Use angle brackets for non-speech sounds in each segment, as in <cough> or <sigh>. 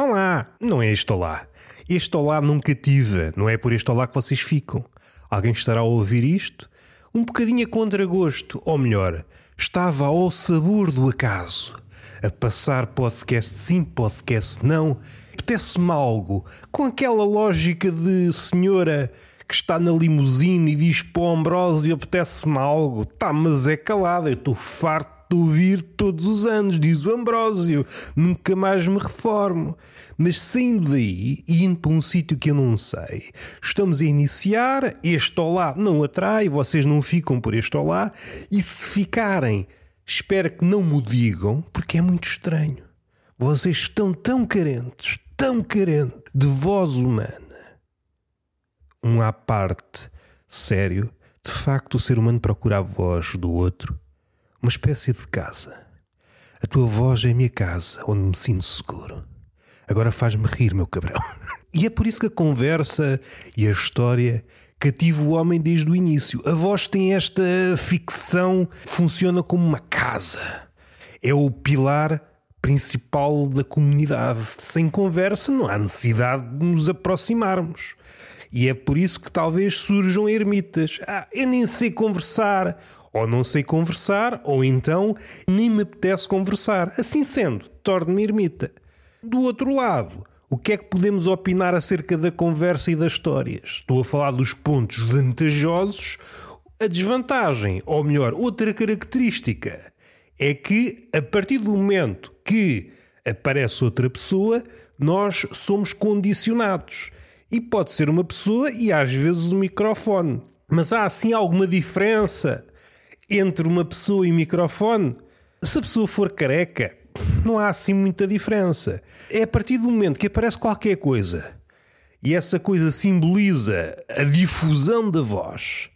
Olá, não é este olá. Este olá nunca tive, não é por este olá que vocês ficam. Alguém estará a ouvir isto? Um bocadinho a contragosto, ou melhor, estava ao sabor do acaso. A passar podcast sim, podcast não. Apetece-me algo, com aquela lógica de senhora que está na limusine e diz para o Ambrósio apetece-me algo. Tá, mas é calada, eu estou farto de ouvir todos os anos, diz o Ambrósio. Nunca mais me reformo. Mas saindo daí e indo para um sítio que eu não sei, estamos a iniciar. Este olá não atrai, vocês não ficam por este olá. E se ficarem, espero que não me digam, porque é muito estranho. Vocês estão tão carentes, tão carentes de voz humana um à parte sério, de facto o ser humano procura a voz do outro, uma espécie de casa. A tua voz é a minha casa, onde me sinto seguro. Agora faz-me rir, meu cabrão. <laughs> E é por isso que a conversa e a história cativa o homem desde o início. A voz tem esta ficção, funciona como uma casa. É o pilar principal da comunidade. Sem conversa não há necessidade de nos aproximarmos. E é por isso que talvez surjam ermitas. Ah, eu nem sei conversar. Ou não sei conversar, ou então nem me apetece conversar. Assim sendo, torno-me ermita. Do outro lado, o que é que podemos opinar acerca da conversa e das histórias? Estou a falar dos pontos vantajosos. A desvantagem, ou melhor, outra característica, é que a partir do momento que aparece outra pessoa, nós somos condicionados. E pode ser uma pessoa e às vezes um microfone. Mas há assim alguma diferença entre uma pessoa e microfone? Se a pessoa for careca, não há assim muita diferença. É a partir do momento que aparece qualquer coisa e essa coisa simboliza a difusão da voz.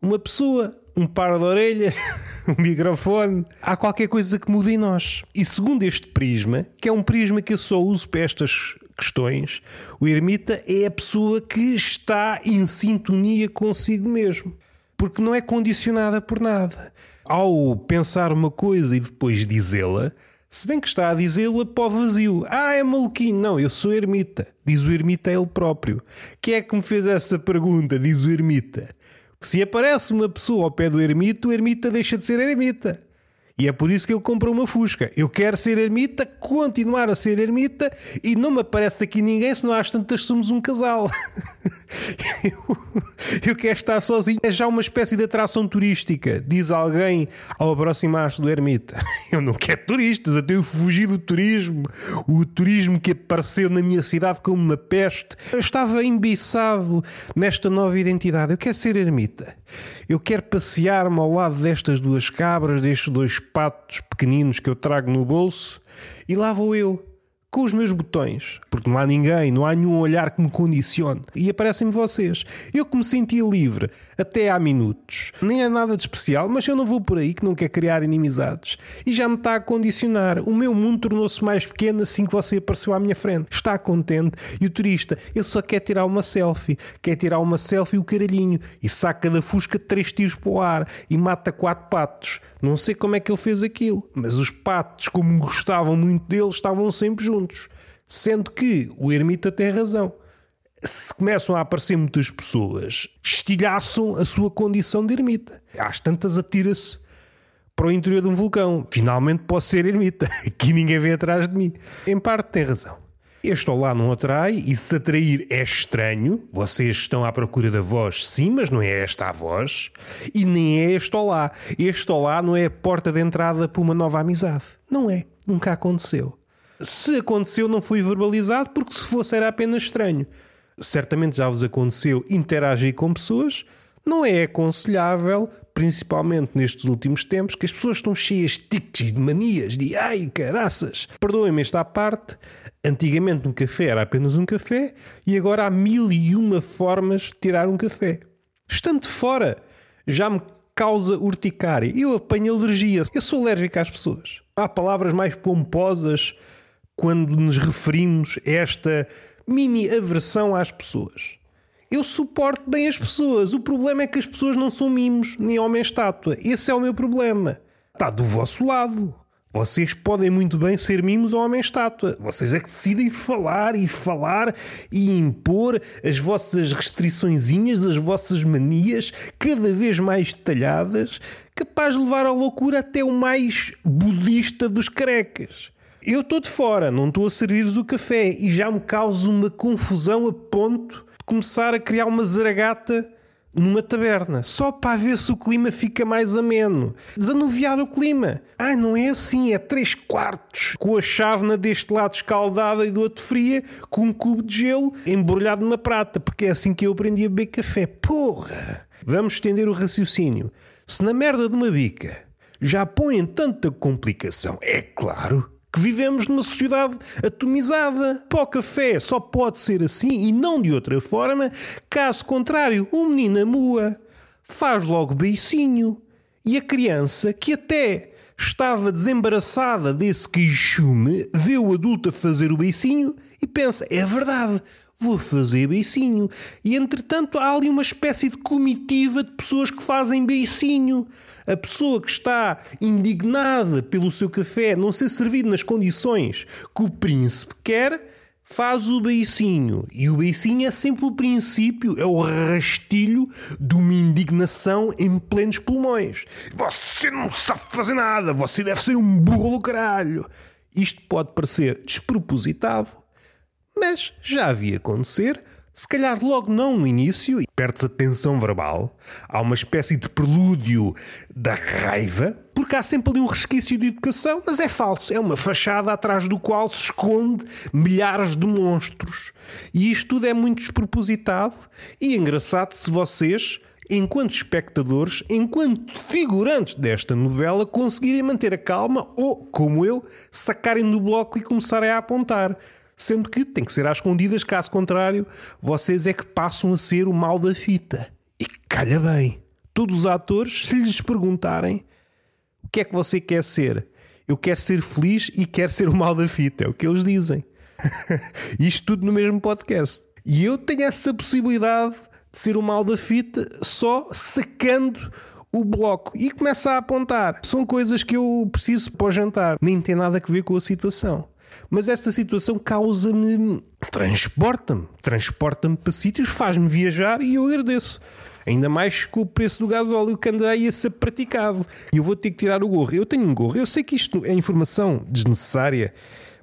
Uma pessoa, um par de orelhas, <laughs> um microfone, há qualquer coisa que muda em nós. E segundo este prisma, que é um prisma que eu só uso para estas questões, o ermita é a pessoa que está em sintonia consigo mesmo. Porque não é condicionada por nada. Ao pensar uma coisa e depois dizê-la, se bem que está a dizê-la para o vazio. Ah, é maluquinho. Não, eu sou ermita. Diz o ermita ele próprio. Quem é que me fez essa pergunta? Diz o ermita. Se aparece uma pessoa ao pé do ermita, o ermita deixa de ser ermita. E é por isso que ele comprou uma Fusca. Eu quero ser ermita, continuar a ser ermita e não me aparece aqui ninguém se não às tantas somos um casal. <laughs> eu, eu quero estar sozinho. É já uma espécie de atração turística, diz alguém ao aproximar-se do ermita. <laughs> Eu não quero turistas, eu fugi do turismo. O turismo que apareceu na minha cidade como uma peste. Eu estava embiçado nesta nova identidade. Eu quero ser ermita. Eu quero passear-me ao lado destas duas cabras, destes dois patos pequeninos que eu trago no bolso, e lá vou eu, com os meus botões, porque não há ninguém, não há nenhum olhar que me condicione. E aparecem-me vocês. Eu que me sentia livre até há minutos. Nem é nada de especial, mas eu não vou por aí que não quer criar inimizades. E já me está a condicionar. O meu mundo tornou-se mais pequeno assim que você apareceu à minha frente. Está contente. E o turista, ele só quer tirar uma selfie. Quer tirar uma selfie o caralhinho. E saca da fusca três tiros para o ar. E mata quatro patos. Não sei como é que ele fez aquilo, mas os patos, como gostavam muito dele, estavam sempre juntos. Sendo que o ermita tem razão. Se começam a aparecer muitas pessoas, estilhaçam a sua condição de ermita. Às tantas atira-se para o interior de um vulcão. Finalmente posso ser ermita. <laughs> Aqui ninguém vem atrás de mim. Em parte tem razão. Este olá não atrai, e se atrair é estranho. Vocês estão à procura da voz, sim, mas não é esta a voz. E nem é este olá. Este olá não é a porta de entrada para uma nova amizade. Não é. Nunca aconteceu. Se aconteceu, não foi verbalizado, porque se fosse era apenas estranho. Certamente já vos aconteceu interagir com pessoas. Não é aconselhável, principalmente nestes últimos tempos, que as pessoas estão cheias de tiques e de manias, de ai caraças. Perdoem-me esta parte, Antigamente um café era apenas um café e agora há mil e uma formas de tirar um café. Estando fora, já me causa urticária. Eu apanho alergia. Eu sou alérgico às pessoas. Há palavras mais pomposas quando nos referimos a esta mini aversão às pessoas. Eu suporto bem as pessoas. O problema é que as pessoas não são mimos, nem homem estátua. Esse é o meu problema. Está do vosso lado. Vocês podem muito bem ser mimos ou homem-estátua. Vocês é que decidem falar e falar e impor as vossas restriçõezinhas, as vossas manias, cada vez mais detalhadas, capaz de levar à loucura até o mais budista dos carecas. Eu estou de fora, não estou a servir-vos o café e já me causa uma confusão a ponto de começar a criar uma zaragata numa taberna, só para ver se o clima fica mais ameno. Desanuviar o clima. Ah, não é assim, é 3 quartos, com a chávena deste lado escaldada e do outro fria, com um cubo de gelo embrulhado numa prata, porque é assim que eu aprendi a beber café. Porra! Vamos estender o raciocínio. Se na merda de uma bica já põem tanta complicação, é claro que vivemos numa sociedade atomizada. O café só pode ser assim e não de outra forma. Caso contrário, o menino amua, faz logo beicinho. E a criança, que até estava desembaraçada desse queixume, vê o adulto a fazer o beicinho e pensa: é verdade, vou fazer beicinho. E entretanto há ali uma espécie de comitiva de pessoas que fazem beicinho. A pessoa que está indignada pelo seu café não ser servido nas condições que o príncipe quer, faz o beicinho. E o beicinho é sempre o princípio, é o rastilho de uma indignação em plenos pulmões. Você não sabe fazer nada, você deve ser um burro do caralho. Isto pode parecer despropositado, mas já havia acontecer se calhar logo não no início, e perdes a tensão verbal, há uma espécie de prelúdio da raiva, porque há sempre ali um resquício de educação, mas é falso, é uma fachada atrás do qual se esconde milhares de monstros. E isto tudo é muito despropositado e engraçado se vocês enquanto espectadores, enquanto figurantes desta novela, conseguirem manter a calma ou, como eu, sacarem do bloco e começarem a apontar sendo que tem que ser às escondidas, caso contrário, vocês é que passam a ser o mal da fita. E calha bem. Todos os atores, se lhes perguntarem o que é que você quer ser, eu quero ser feliz e quero ser o mal da fita, é o que eles dizem. <laughs> Isto tudo no mesmo podcast. E eu tenho essa possibilidade de ser o mal da fita só sacando o bloco e começa a apontar. São coisas que eu preciso para o jantar, nem tem nada a ver com a situação. Mas essa situação causa-me. transporta-me. Transporta-me para sítios, faz-me viajar e eu agradeço. Ainda mais com o preço do gasóleo que anda aí a ser praticado. E eu vou ter que tirar o gorro. Eu tenho um gorro. Eu sei que isto é informação desnecessária,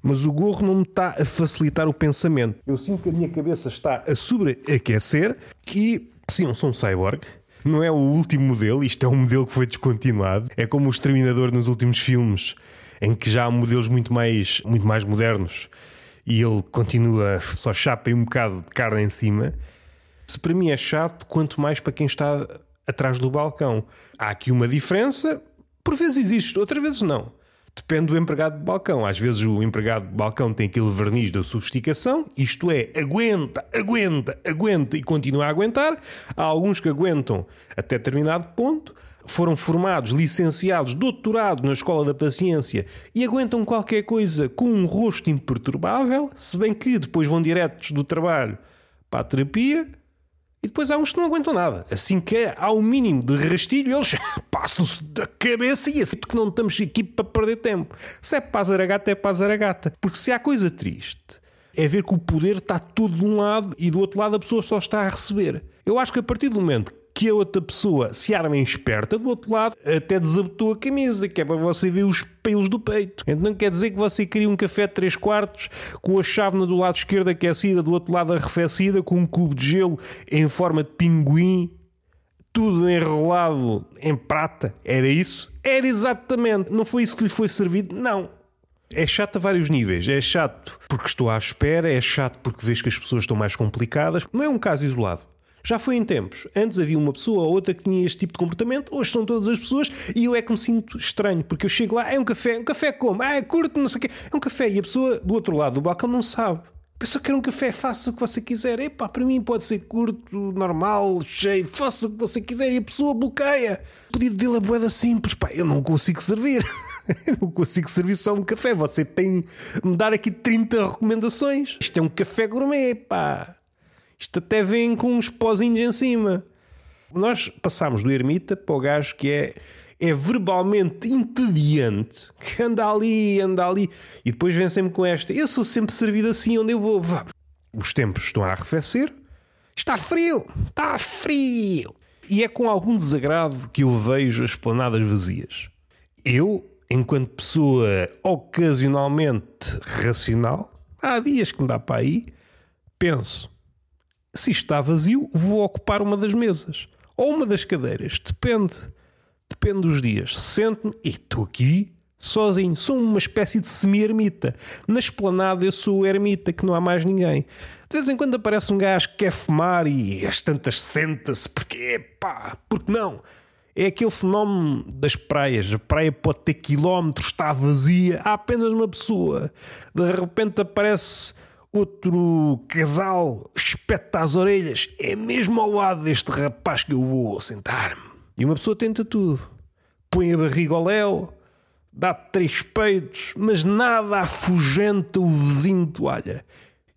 mas o gorro não me está a facilitar o pensamento. Eu sinto que a minha cabeça está a sobreaquecer e, sim, eu sou um cyborg. Não é o último modelo, isto é um modelo que foi descontinuado. É como o Exterminador nos últimos filmes em que já há modelos muito mais, muito mais modernos e ele continua só chapa e um bocado de carne em cima. Se para mim é chato, quanto mais para quem está atrás do balcão. Há aqui uma diferença, por vezes existe, outras vezes não. Depende do empregado de balcão. Às vezes o empregado de balcão tem aquele verniz da sofisticação, isto é, aguenta, aguenta, aguenta e continua a aguentar. Há alguns que aguentam até determinado ponto foram formados, licenciados, doutorados na Escola da Paciência e aguentam qualquer coisa com um rosto imperturbável, se bem que depois vão diretos do trabalho para a terapia. E depois há uns que não aguentam nada. Assim que há o um mínimo de rastilho, eles <laughs> passam-se da cabeça e assim que não estamos aqui para perder tempo. Se é para a zaragata, é para a zaragata. Porque se há coisa triste, é ver que o poder está todo de um lado e do outro lado a pessoa só está a receber. Eu acho que a partir do momento que a outra pessoa se arma esperta, do outro lado até desabotou a camisa, que é para você ver os pelos do peito. Então quer dizer que você queria um café de 3 quartos com a chávena do lado esquerdo aquecida, do outro lado arrefecida, com um cubo de gelo em forma de pinguim, tudo enrolado em prata. Era isso? Era exatamente. Não foi isso que lhe foi servido? Não. É chato a vários níveis. É chato porque estou à espera, é chato porque vejo que as pessoas estão mais complicadas. Não é um caso isolado. Já foi em tempos. Antes havia uma pessoa ou outra que tinha este tipo de comportamento, hoje são todas as pessoas e eu é que me sinto estranho, porque eu chego lá, é um café, um café como? Ah, é curto, não sei o quê. É um café e a pessoa do outro lado do balcão não sabe. Pessoa quer um café, faça o que você quiser. Epá, para mim pode ser curto, normal, cheio, faça o que você quiser e a pessoa bloqueia. O pedido dele é boeda simples, pá, eu não consigo servir. <laughs> eu não consigo servir só um café. Você tem me dar aqui 30 recomendações. Isto é um café gourmet, pá. Isto até vem com uns pozinhos em cima. Nós passámos do ermita para o gajo que é é verbalmente entediante, que anda ali, anda ali, e depois vem sempre com esta. Eu sou sempre servido assim onde eu vou. Os tempos estão a arrefecer, está frio, está frio. E é com algum desagrado que eu vejo as planadas vazias. Eu, enquanto pessoa ocasionalmente racional, há dias que me dá para aí, penso: se está vazio, vou ocupar uma das mesas ou uma das cadeiras, depende. Depende dos dias. Sento-me e estou aqui sozinho. Sou uma espécie de semi-ermita. Na esplanada eu sou ermita, que não há mais ninguém. De vez em quando aparece um gajo que quer fumar e às tantas senta-se, porque pá, porque não? É aquele fenómeno das praias. A praia pode ter quilómetros, está vazia, há apenas uma pessoa. De repente aparece outro casal, espeta as orelhas. É mesmo ao lado deste rapaz que eu vou sentar-me. E uma pessoa tenta tudo. Põe a barriga ao léu, dá três peitos, mas nada afugenta o vizinho de toalha.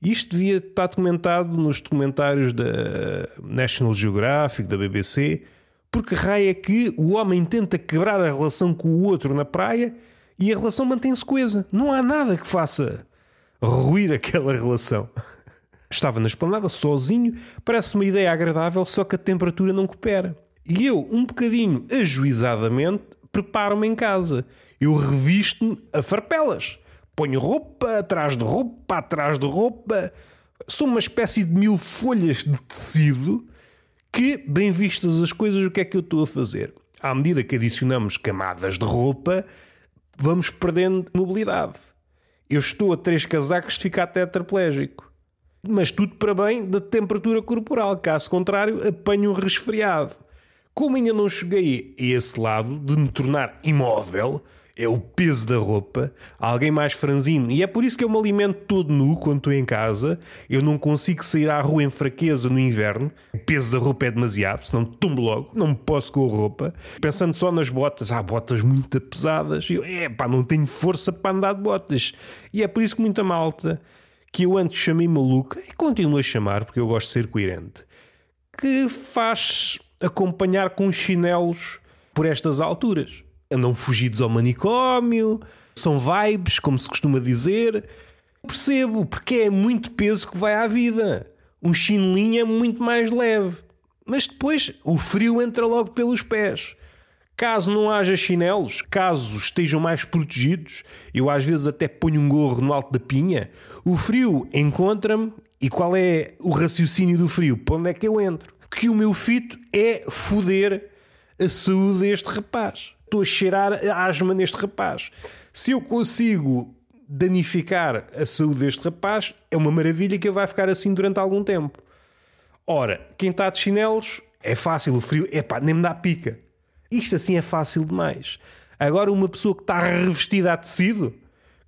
Isto devia estar documentado nos documentários da National Geographic, da BBC, porque raio é que o homem tenta quebrar a relação com o outro na praia e a relação mantém-se coesa. Não há nada que faça ruir aquela relação. Estava na esplanada sozinho, parece uma ideia agradável, só que a temperatura não coopera. E eu, um bocadinho ajuizadamente, preparo-me em casa. Eu revisto-me a farpelas. Ponho roupa atrás de roupa, atrás de roupa. Sou uma espécie de mil folhas de tecido que, bem vistas as coisas, o que é que eu estou a fazer? À medida que adicionamos camadas de roupa, vamos perdendo mobilidade. Eu estou a três casacos de ficar tetraplégico. Mas tudo para bem da temperatura corporal, caso contrário, apanho um resfriado. Como ainda não cheguei a esse lado de me tornar imóvel, é o peso da roupa, alguém mais franzino. E é por isso que eu me alimento todo nu quando estou em casa. Eu não consigo sair à rua em fraqueza no inverno. O peso da roupa é demasiado, senão tumbo logo. Não me posso com a roupa. Pensando só nas botas. Há botas muito pesadas. Eu, é pá, não tenho força para andar de botas. E é por isso que muita malta, que eu antes chamei maluca, e continuo a chamar, porque eu gosto de ser coerente, que faz acompanhar com chinelos por estas alturas. Andam fugidos ao manicômio, são vibes, como se costuma dizer. Percebo, porque é muito peso que vai à vida. Um chinelinho é muito mais leve. Mas depois o frio entra logo pelos pés. Caso não haja chinelos, caso estejam mais protegidos, eu às vezes até ponho um gorro no alto da pinha, o frio encontra-me e qual é o raciocínio do frio? Para onde é que eu entro? que o meu fito é foder a saúde deste rapaz. Estou a cheirar a asma neste rapaz. Se eu consigo danificar a saúde deste rapaz, é uma maravilha que ele vai ficar assim durante algum tempo. Ora, quem está de chinelos é fácil, o frio, é pá, nem me dá pica. Isto assim é fácil demais. Agora, uma pessoa que está revestida a tecido,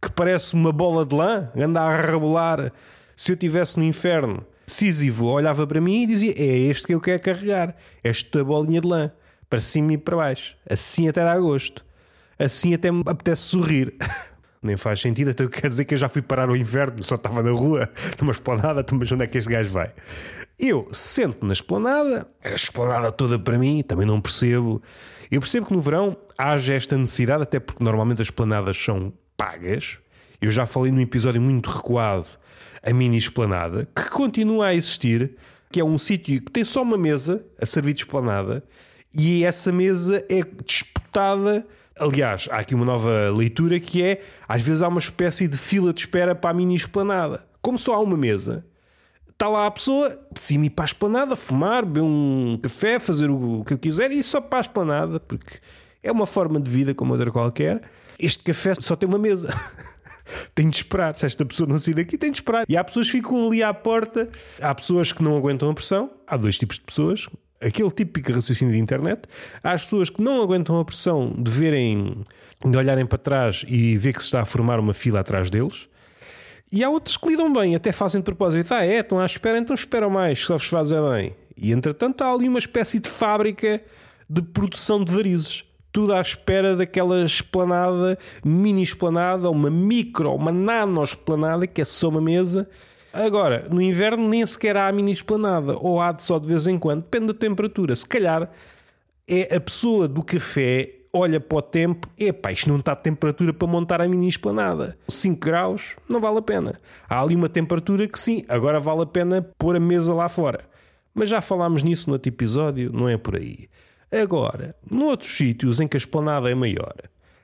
que parece uma bola de lã, anda a rebolar. Se eu estivesse no inferno Sísifo olhava para mim e dizia: É este que eu quero carregar, esta bolinha de lã, para cima e para baixo. Assim até dá gosto. Assim até me apetece sorrir. <laughs> Nem faz sentido, então quer dizer que eu já fui parar ao inverno, só estava na rua, <laughs> numa esplanada, então, mas onde é que este gajo vai? Eu sento na esplanada, a esplanada toda para mim, também não percebo. Eu percebo que no verão haja esta necessidade, até porque normalmente as esplanadas são pagas. Eu já falei num episódio muito recuado a mini esplanada, que continua a existir, que é um sítio que tem só uma mesa a servir de esplanada e essa mesa é disputada. Aliás, há aqui uma nova leitura que é: às vezes há uma espécie de fila de espera para a mini esplanada. Como só há uma mesa, está lá a pessoa, cima e para a esplanada, fumar, beber um café, fazer o que eu quiser e só para a esplanada, porque é uma forma de vida como outra qualquer. Este café só tem uma mesa. <laughs> tenho de esperar. Se esta pessoa não sair daqui, tenho de esperar. E há pessoas que ficam ali à porta. Há pessoas que não aguentam a pressão. Há dois tipos de pessoas. Aquele típico raciocínio de internet. Há as pessoas que não aguentam a pressão de verem, de olharem para trás e ver que se está a formar uma fila atrás deles. E há outros que lidam bem, até fazem de propósito. Ah, é? Estão à espera, então esperam mais, só vos fazem bem. E entretanto há ali uma espécie de fábrica de produção de varizes tudo à espera daquela esplanada, mini esplanada, uma micro, uma nano esplanada, que é só uma mesa. Agora, no inverno nem sequer há a mini esplanada, ou há de só de vez em quando, depende da temperatura. Se calhar é a pessoa do café olha para o tempo, epá, isto não está temperatura para montar a mini esplanada. 5 graus, não vale a pena. Há ali uma temperatura que sim, agora vale a pena pôr a mesa lá fora. Mas já falámos nisso no outro episódio, não é por aí. Agora, noutros sítios em que a esplanada é maior,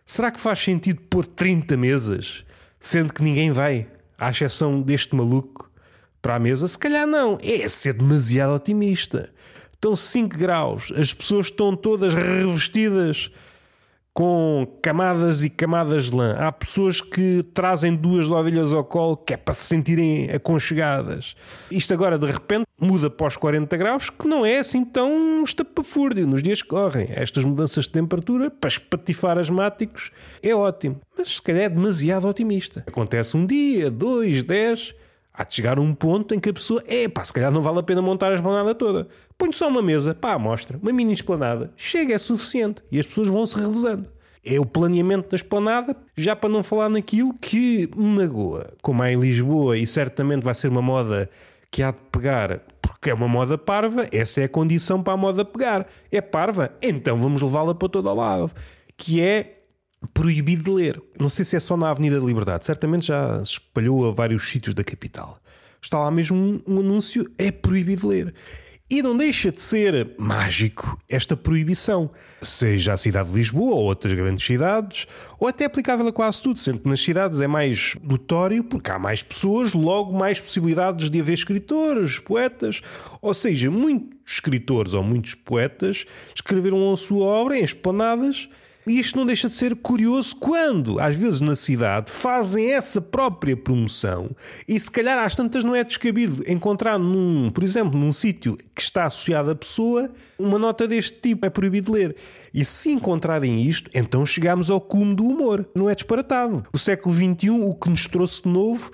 será que faz sentido pôr 30 mesas, sendo que ninguém vai, à exceção deste maluco, para a mesa? Se calhar não, é ser demasiado otimista. Estão 5 graus, as pessoas estão todas revestidas com camadas e camadas de lã. Há pessoas que trazem duas ovelhas ao colo que é para se sentirem aconchegadas. Isto agora de repente muda para os 40 graus, que não é assim tão estapafúrdio nos dias que correm. Estas mudanças de temperatura para espatifar asmáticos é ótimo, mas se calhar é demasiado otimista. Acontece um dia, dois, dez. Há de chegar a um ponto em que a pessoa, é pá, se calhar não vale a pena montar a esplanada toda. Põe só uma mesa, pá, mostra, uma mini esplanada, chega, é suficiente. E as pessoas vão se revezando. É o planeamento da esplanada, já para não falar naquilo que me magoa. Como há em Lisboa, e certamente vai ser uma moda que há de pegar, porque é uma moda parva, essa é a condição para a moda pegar. É parva, então vamos levá-la para todo o lado. Que é proibido de ler. Não sei se é só na Avenida da Liberdade, certamente já se espalhou a vários sítios da capital. Está lá mesmo um, um anúncio: é proibido de ler. E não deixa de ser mágico esta proibição, seja a cidade de Lisboa ou outras grandes cidades, ou até aplicável a quase tudo, sendo que nas cidades é mais notório porque há mais pessoas, logo mais possibilidades de haver escritores, poetas, ou seja, muitos escritores ou muitos poetas escreveram a sua obra em esplanadas e isto não deixa de ser curioso quando, às vezes na cidade, fazem essa própria promoção e se calhar às tantas não é descabido encontrar, num, por exemplo, num sítio que está associado à pessoa, uma nota deste tipo, é proibido ler. E se encontrarem isto, então chegamos ao cume do humor. Não é disparatado. O século XXI, o que nos trouxe de novo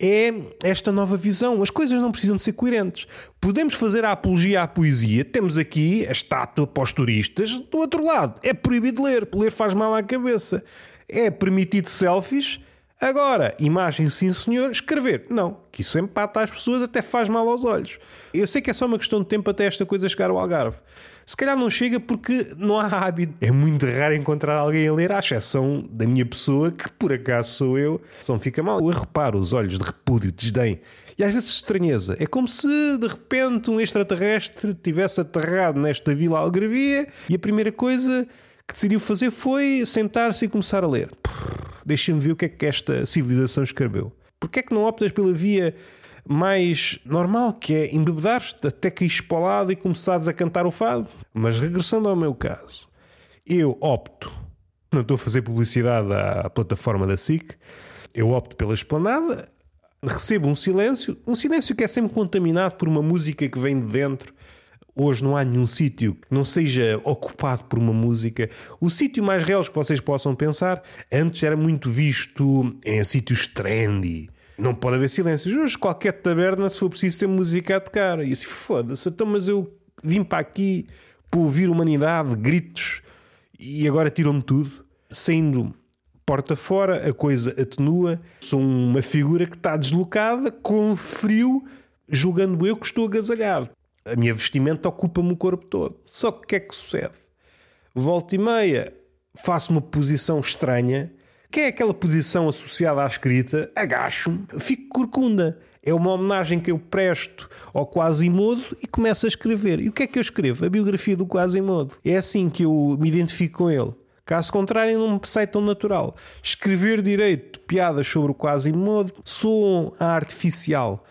é esta nova visão. As coisas não precisam de ser coerentes. Podemos fazer a apologia à poesia. Temos aqui a estátua para os turistas. Do outro lado, é proibido ler. Ler faz mal à cabeça. É permitido selfies. Agora, imagem sim senhor, escrever. Não, que isso empata as pessoas, até faz mal aos olhos. Eu sei que é só uma questão de tempo até esta coisa chegar ao Algarve. Se calhar não chega porque não há hábito. É muito raro encontrar alguém a ler, à exceção da minha pessoa, que por acaso sou eu. Só fica mal. Eu reparo os olhos de repúdio, de desdém. E às vezes estranheza. É como se de repente um extraterrestre tivesse aterrado nesta vila algravia e a primeira coisa que decidiu fazer foi sentar-se e começar a ler. Deixa-me ver o que é que esta civilização escreveu. Porquê é que não optas pela via mais normal, que é embebedar-te até caís para o lado e começares a cantar o fado. Mas regressando ao meu caso, eu opto, não estou a fazer publicidade à plataforma da SIC, eu opto pela esplanada, recebo um silêncio, um silêncio que é sempre contaminado por uma música que vem de dentro. Hoje não há nenhum sítio que não seja ocupado por uma música. O sítio mais real que vocês possam pensar, antes era muito visto em sítios trendy não pode haver silêncios. Hoje, qualquer taberna, se for preciso, tem música a tocar. E assim, foda-se, então, mas eu vim para aqui para ouvir humanidade, gritos, e agora tiram-me tudo. Saindo porta fora, a coisa atenua. Sou uma figura que está deslocada, com frio, julgando eu que estou agasalhado. A minha vestimenta ocupa-me o corpo todo. Só que o que é que sucede? Volta e meia, faço uma posição estranha que é aquela posição associada à escrita, agacho-me, fico corcunda. É uma homenagem que eu presto ao Quasimodo e começo a escrever. E o que é que eu escrevo? A biografia do Quasimodo. É assim que eu me identifico com ele. Caso contrário, não me sai tão natural. Escrever direito piadas sobre o Quasimodo soam a artificial.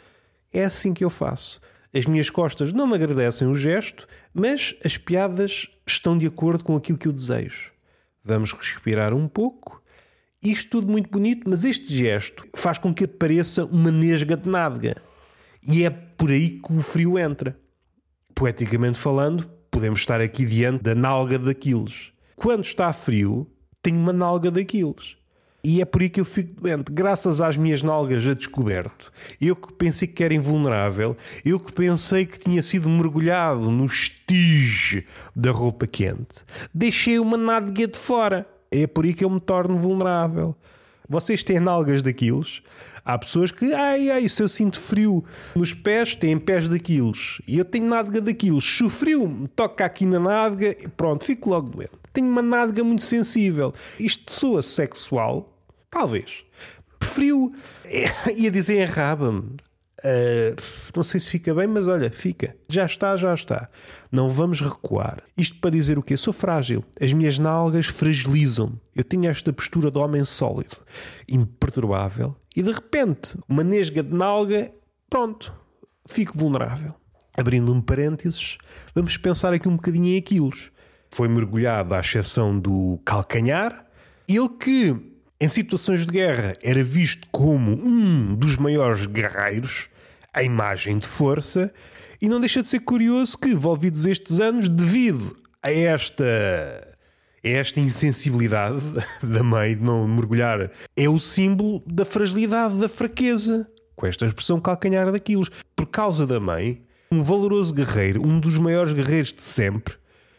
É assim que eu faço. As minhas costas não me agradecem o gesto, mas as piadas estão de acordo com aquilo que eu desejo. Vamos respirar um pouco isto tudo muito bonito, mas este gesto faz com que apareça uma nesga de nádega. E é por aí que o frio entra. Poeticamente falando, podemos estar aqui diante da nalga de Aquiles. Quando está frio, tenho uma nalga de Aquiles. E é por aí que eu fico doente. Graças às minhas nalgas a descoberto, eu que pensei que era invulnerável, eu que pensei que tinha sido mergulhado no estige da roupa quente, deixei uma nádega de fora. É por aí que eu me torno vulnerável. Vocês têm nalgas daquilos. Há pessoas que, ai, ai, se eu sinto frio nos pés, têm pés daquilos. E eu tenho nádega daquilos. Se frio toca aqui na nádega, pronto, fico logo doente. Tenho uma nádega muito sensível. Isto soa sexual? Talvez. Frio, <laughs> ia dizer enraba-me. Uh, não sei se fica bem, mas olha, fica. Já está, já está. Não vamos recuar. Isto para dizer o quê? Sou frágil. As minhas nalgas fragilizam-me. Eu tinha esta postura de homem sólido, imperturbável, e de repente, uma nesga de nalga, pronto, fico vulnerável. Abrindo um parênteses, vamos pensar aqui um bocadinho em aquilos. Foi mergulhado à exceção do calcanhar, ele que em situações de guerra era visto como um dos maiores guerreiros, a imagem de força, e não deixa de ser curioso que, envolvidos estes anos, devido a esta, esta insensibilidade <laughs> da mãe de não mergulhar, é o símbolo da fragilidade, da fraqueza, com esta expressão calcanhar daquilo. Por causa da mãe, um valoroso guerreiro, um dos maiores guerreiros de sempre,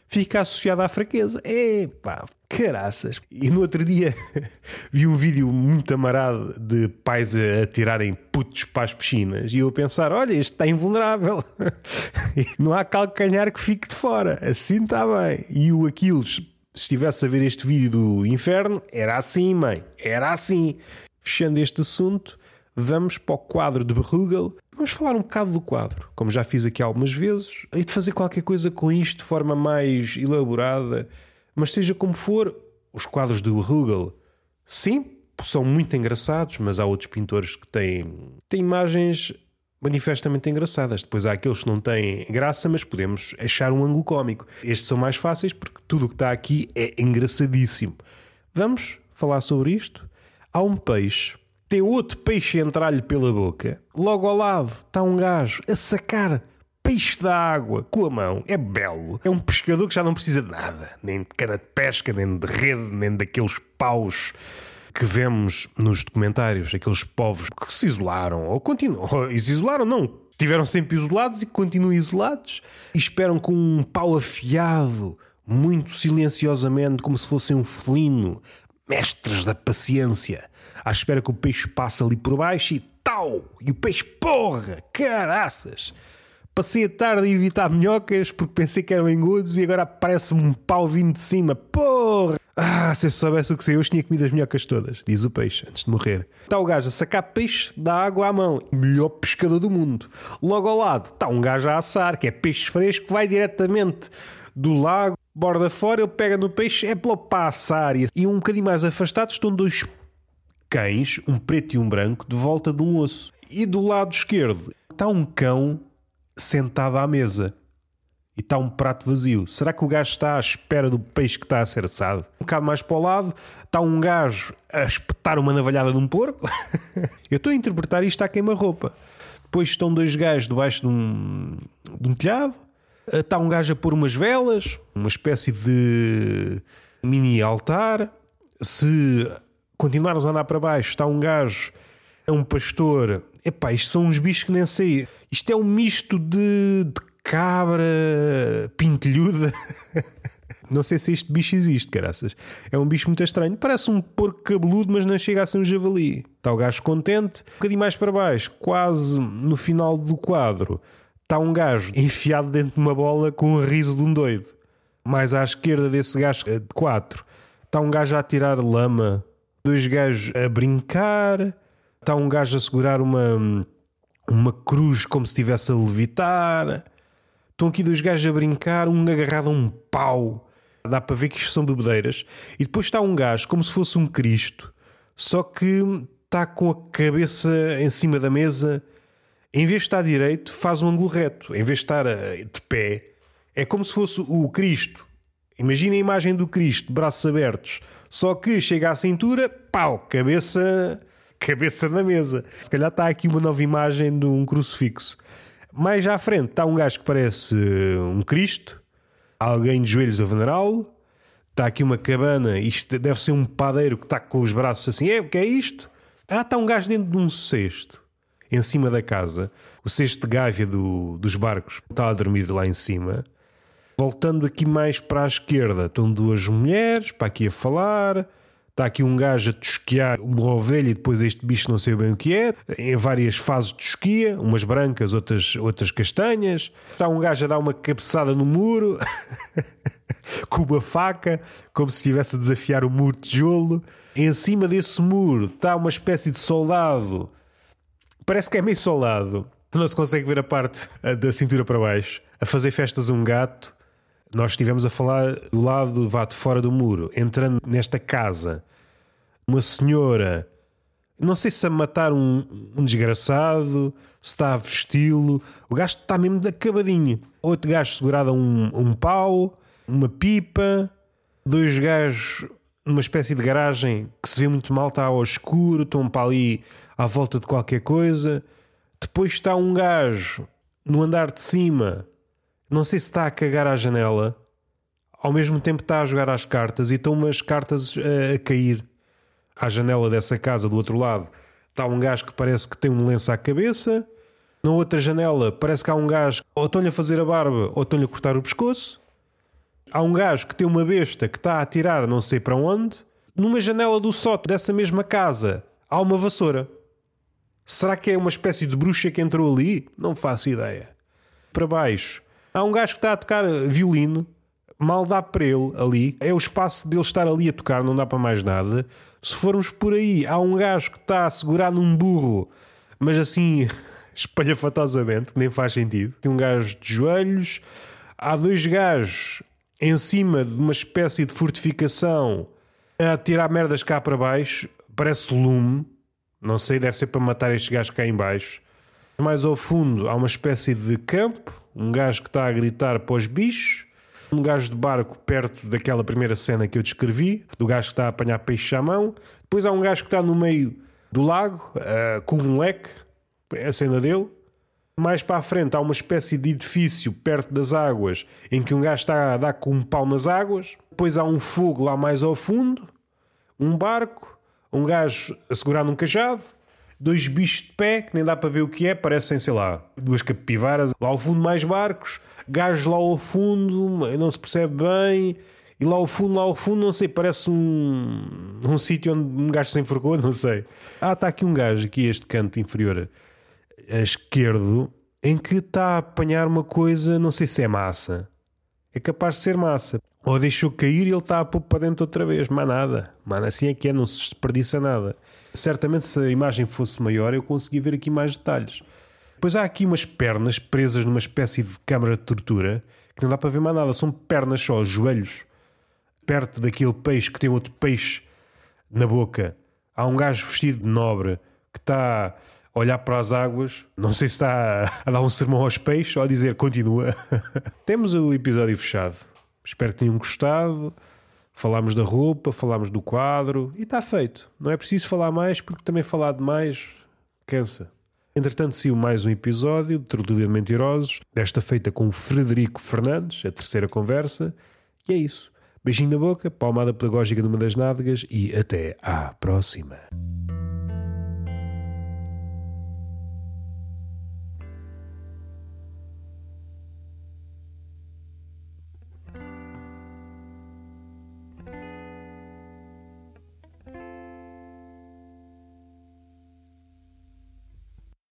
fica associado à fraqueza. Epá, caraças. E no outro dia <laughs> vi um vídeo muito amarado de pais a tirarem putos para as piscinas e eu a pensar: olha, este está invulnerável. <laughs> Não há calcanhar que fique de fora. Assim está bem. E o Aquiles, se estivesse a ver este vídeo do inferno, era assim, mãe. Era assim. Fechando este assunto, vamos para o quadro de Berrugel Vamos falar um bocado do quadro, como já fiz aqui algumas vezes, e de fazer qualquer coisa com isto de forma mais elaborada. Mas seja como for, os quadros do Rugel, sim, são muito engraçados, mas há outros pintores que têm, têm imagens manifestamente engraçadas. Depois há aqueles que não têm graça, mas podemos achar um ângulo cómico. Estes são mais fáceis porque tudo o que está aqui é engraçadíssimo. Vamos falar sobre isto? Há um peixe tem outro peixe a entrar-lhe pela boca. Logo ao lado está um gajo a sacar peixe da água com a mão. É belo. É um pescador que já não precisa de nada. Nem de cana de pesca, nem de rede, nem daqueles paus que vemos nos documentários. Aqueles povos que se isolaram ou continuam. <laughs> Ou se isolaram, não. Estiveram sempre isolados e continuam isolados. E esperam com um pau afiado, muito silenciosamente, como se fossem um felino. Mestres da paciência à espera que o peixe passe ali por baixo e tal! E o peixe, porra, caraças! Passei a tarde a evitar minhocas porque pensei que eram engodos e agora aparece-me um pau vindo de cima. Porra! Ah, se eu soubesse o que sei hoje, tinha comido as minhocas todas, diz o peixe, antes de morrer. Está o gajo a sacar peixe da água à mão. Melhor pescador do mundo. Logo ao lado está um gajo a assar, que é peixe fresco, vai diretamente do lago, borda fora, ele pega no peixe, é para assar. E um bocadinho mais afastado estão dois cães, um preto e um branco, de volta de um osso. E do lado esquerdo está um cão sentado à mesa. E está um prato vazio. Será que o gajo está à espera do peixe que está a ser assado? Um bocado mais para o lado está um gajo a espetar uma navalhada de um porco. <laughs> Eu estou a interpretar isto à queima-roupa. Depois estão dois gajos debaixo de um, de um telhado. Está um gajo a pôr umas velas, uma espécie de mini altar. Se continuarmos a andar para baixo, está um gajo, é um pastor. Epá, isto são uns bichos que nem sei. Isto é um misto de, de cabra pintelhuda. <laughs> Não sei se este bicho existe, caraças. É um bicho muito estranho. Parece um porco cabeludo, mas não chega a ser um javali. Está o gajo contente. Um bocadinho mais para baixo, quase no final do quadro, está um gajo enfiado dentro de uma bola com o riso de um doido. Mais à esquerda desse gajo de quatro, está um gajo a tirar lama dois gajos a brincar, está um gajo a segurar uma, uma cruz como se estivesse a levitar. Estão aqui dois gajos a brincar, um agarrado a um pau. Dá para ver que isto são bebedeiras. E depois está um gajo como se fosse um Cristo, só que está com a cabeça em cima da mesa. Em vez de estar direito, faz um ângulo reto. Em vez de estar eh, de pé, é como se fosse o Cristo Imagina a imagem do Cristo, braços abertos, só que chega à cintura, pau, cabeça, cabeça na mesa. Se calhar está aqui uma nova imagem de um crucifixo. Mais à frente está um gajo que parece eh, um Cristo, alguém de joelhos a venerá-lo. Está aqui uma cabana, isto deve ser um padeiro que está com os braços assim. É, o que é isto? Ah, está um gajo dentro de um cesto, em cima da casa. O cesto de gávea do, dos barcos está a dormir lá em cima. Voltando aqui mais para a esquerda, estão duas mulheres para aqui a falar. Está aqui um gajo a tosquear uma ovelha e depois este bicho não sei bem o que é, em várias fases de tosquia, umas brancas, outras, outras castanhas. Está um gajo a dar uma cabeçada no muro <laughs> com uma faca, como se estivesse a desafiar o muro de tijolo. Em cima desse muro está uma espécie de soldado, parece que é meio soldado, não se consegue ver a parte da cintura para baixo, a fazer festas a um gato nós estivemos a falar do lado vá de fora do muro, entrando nesta casa, uma senhora, não sei se a matar um, um desgraçado, se está a vesti-lo, o gajo está mesmo de acabadinho. Outro gajo segurado a um, um pau, uma pipa, dois gajos numa espécie de garagem que se vê muito mal, está ao escuro, estão para ali à volta de qualquer coisa. Depois está um gajo no andar de cima não sei se está a cagar à janela, ao mesmo tempo está a jogar às cartas e estão umas cartas a, eh, a cair à janela dessa casa do outro lado. Está um gajo que parece que tem um lenço à cabeça. Na outra janela parece que há um gajo ou estão-lhe a fazer a barba ou estão-lhe a cortar o pescoço. Há um gajo que tem uma besta que está a atirar não sei para onde. Numa janela do sótão dessa mesma casa há uma vassoura. Será que é uma espécie de bruxa que entrou ali? Não faço ideia. Para baixo Há um gajo que está a tocar violino, mal dá para ele ali, é o espaço dele estar ali a tocar, não dá para mais nada. Se formos por aí, há um gajo que está a segurar num burro, mas assim <laughs> espalhafatosamente, que nem faz sentido. Um gajo de joelhos, há dois gajos em cima de uma espécie de fortificação a tirar merdas cá para baixo, parece lume. Não sei, deve ser para matar estes gajos cá em baixo. Mais ao fundo há uma espécie de campo um gajo que está a gritar para os bichos, um gajo de barco perto daquela primeira cena que eu descrevi, do gajo que está a apanhar peixe à mão. Depois há um gajo que está no meio do lago, uh, com um leque, é a cena dele. Mais para a frente há uma espécie de edifício perto das águas, em que um gajo está a dar com um pau nas águas. Depois há um fogo lá mais ao fundo, um barco, um gajo a segurar num cajado dois bichos de pé, que nem dá para ver o que é, parecem, sei lá, duas capivaras. Lá ao fundo, mais barcos, gajos lá ao fundo, não se percebe bem. E lá ao fundo, lá ao fundo, não sei, parece um, um sítio onde um gajo se enforcou, <laughs> não sei. Ah, está aqui um gajo, aqui este canto inferior a esquerdo, em que está a apanhar uma coisa, não sei se é massa. É capaz de ser massa. Ou deixou cair e ele está a pôr para dentro outra vez. Mas nada. Mano, assim é que é, não se desperdiça nada. Certamente, se a imagem fosse maior, eu conseguia ver aqui mais detalhes. Pois há aqui umas pernas presas numa espécie de câmara de tortura que não dá para ver mais nada. São pernas só, joelhos, perto daquele peixe que tem outro peixe na boca. Há um gajo vestido de nobre que está a olhar para as águas. Não sei se está a dar um sermão aos peixes ou a dizer continua. <laughs> Temos o episódio fechado. Espero que tenham gostado. Falámos da roupa, falámos do quadro e está feito. Não é preciso falar mais porque também falar demais cansa. Entretanto, saiu mais um episódio de Tertúlia de Mentirosos, desta feita com o Frederico Fernandes, a terceira conversa. E é isso. Beijinho na boca, palmada pedagógica numa das nádegas e até à próxima.